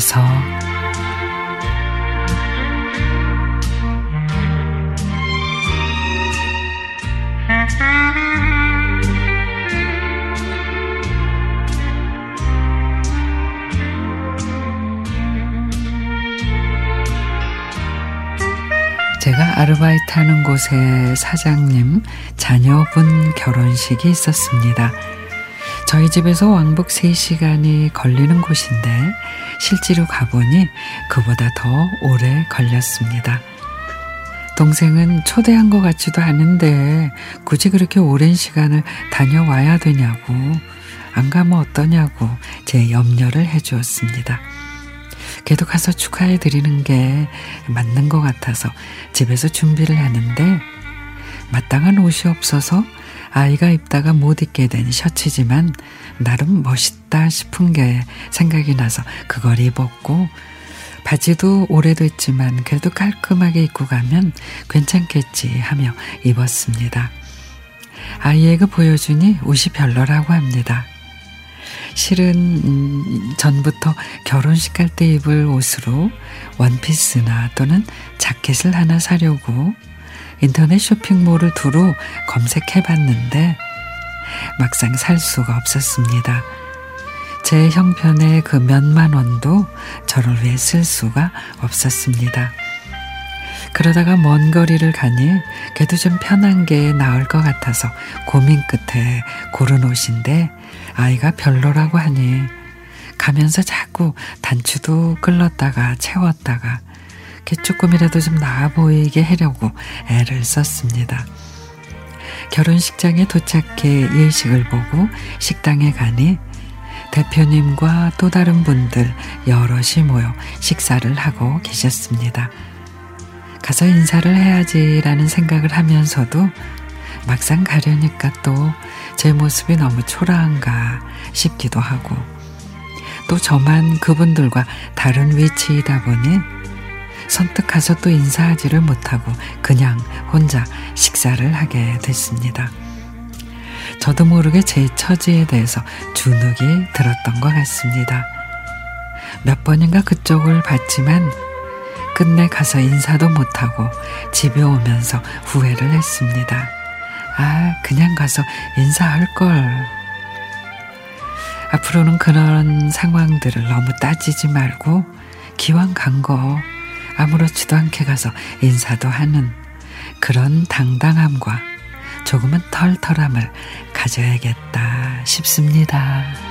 집에서 제가 아르바이트 하는 곳에 사장님 자녀분 결혼식이 있었습니다. 저희 집에서 왕복 3시간이 걸리는 곳인데 실제로 가보니 그보다 더 오래 걸렸습니다. 동생은 초대한 것 같지도 않은데 굳이 그렇게 오랜 시간을 다녀와야 되냐고 안 가면 어떠냐고 제 염려를 해주었습니다. 걔도 가서 축하해 드리는 게 맞는 것 같아서 집에서 준비를 하는데 마땅한 옷이 없어서 아이가 입다가 못 입게 된 셔츠지만 나름 멋있다 싶은 게 생각이 나서 그걸 입었고 바지도 오래됐지만 그래도 깔끔하게 입고 가면 괜찮겠지 하며 입었습니다. 아이에게 보여주니 옷이 별로라고 합니다. 실은 음, 전부터 결혼식 갈 때 입을 옷으로 원피스나 또는 자켓을 하나 사려고 인터넷 쇼핑몰을 두루 검색해 봤는데 막상 살 수가 없었습니다. 제 형편의 그 몇만 원도 저를 위해 쓸 수가 없었습니다. 그러다가 먼 거리를 가니 그래도 좀 편한 게 나을 것 같아서 고민 끝에 고른 옷인데 아이가 별로라고 하니 가면서 자꾸 단추도 끌렀다가 채웠다가 조금이라도 좀 나아 보이게 하려고 애를 썼습니다. 결혼식장에 도착해 예식을 보고 식당에 가니 대표님과 또 다른 분들 여럿이 모여 식사를 하고 계셨습니다. 가서 인사를 해야지라는 생각을 하면서도 막상 가려니까 또 제 모습이 너무 초라한가 싶기도 하고 또 저만 그분들과 다른 위치이다 보니 선뜻 가서 또 인사하지를 못하고 그냥 혼자 식사를 하게 됐습니다. 저도 모르게 제 처지에 대해서 주눅이 들었던 것 같습니다. 몇 번인가 그쪽을 봤지만 끝내 가서 인사도 못하고 집에 오면서 후회를 했습니다. 아, 그냥 가서 인사할 걸. 앞으로는 그런 상황들을 너무 따지지 말고 기왕 간 거 아무렇지도 않게 가서 인사도 하는 그런 당당함과 조금은 털털함을 가져야겠다 싶습니다.